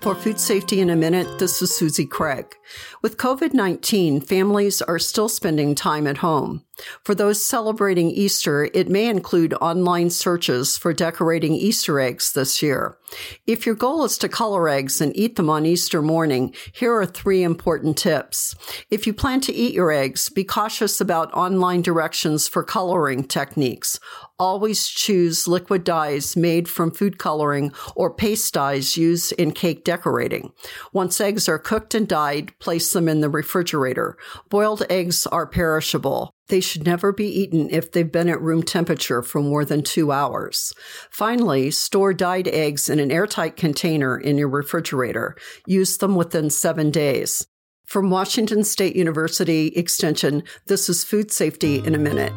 For Food Safety in a Minute, this is Susie Craig. With COVID 19, families are still spending time at home. For those celebrating Easter, it may include online searches for decorating Easter eggs this year. If your goal is to color eggs and eat them on Easter morning, here are three important tips. If you plan to eat your eggs, be cautious about online directions for coloring techniques. Always choose liquid dyes made from food coloring or paste dyes used in cake decorating. Once eggs are cooked and dyed, place them in the refrigerator. Boiled eggs are perishable. They should never be eaten if they've been at room temperature for more than two hours. Finally, store dyed eggs in an airtight container in your refrigerator. Use them within seven days. From Washington State University Extension, this is Food Safety in a Minute.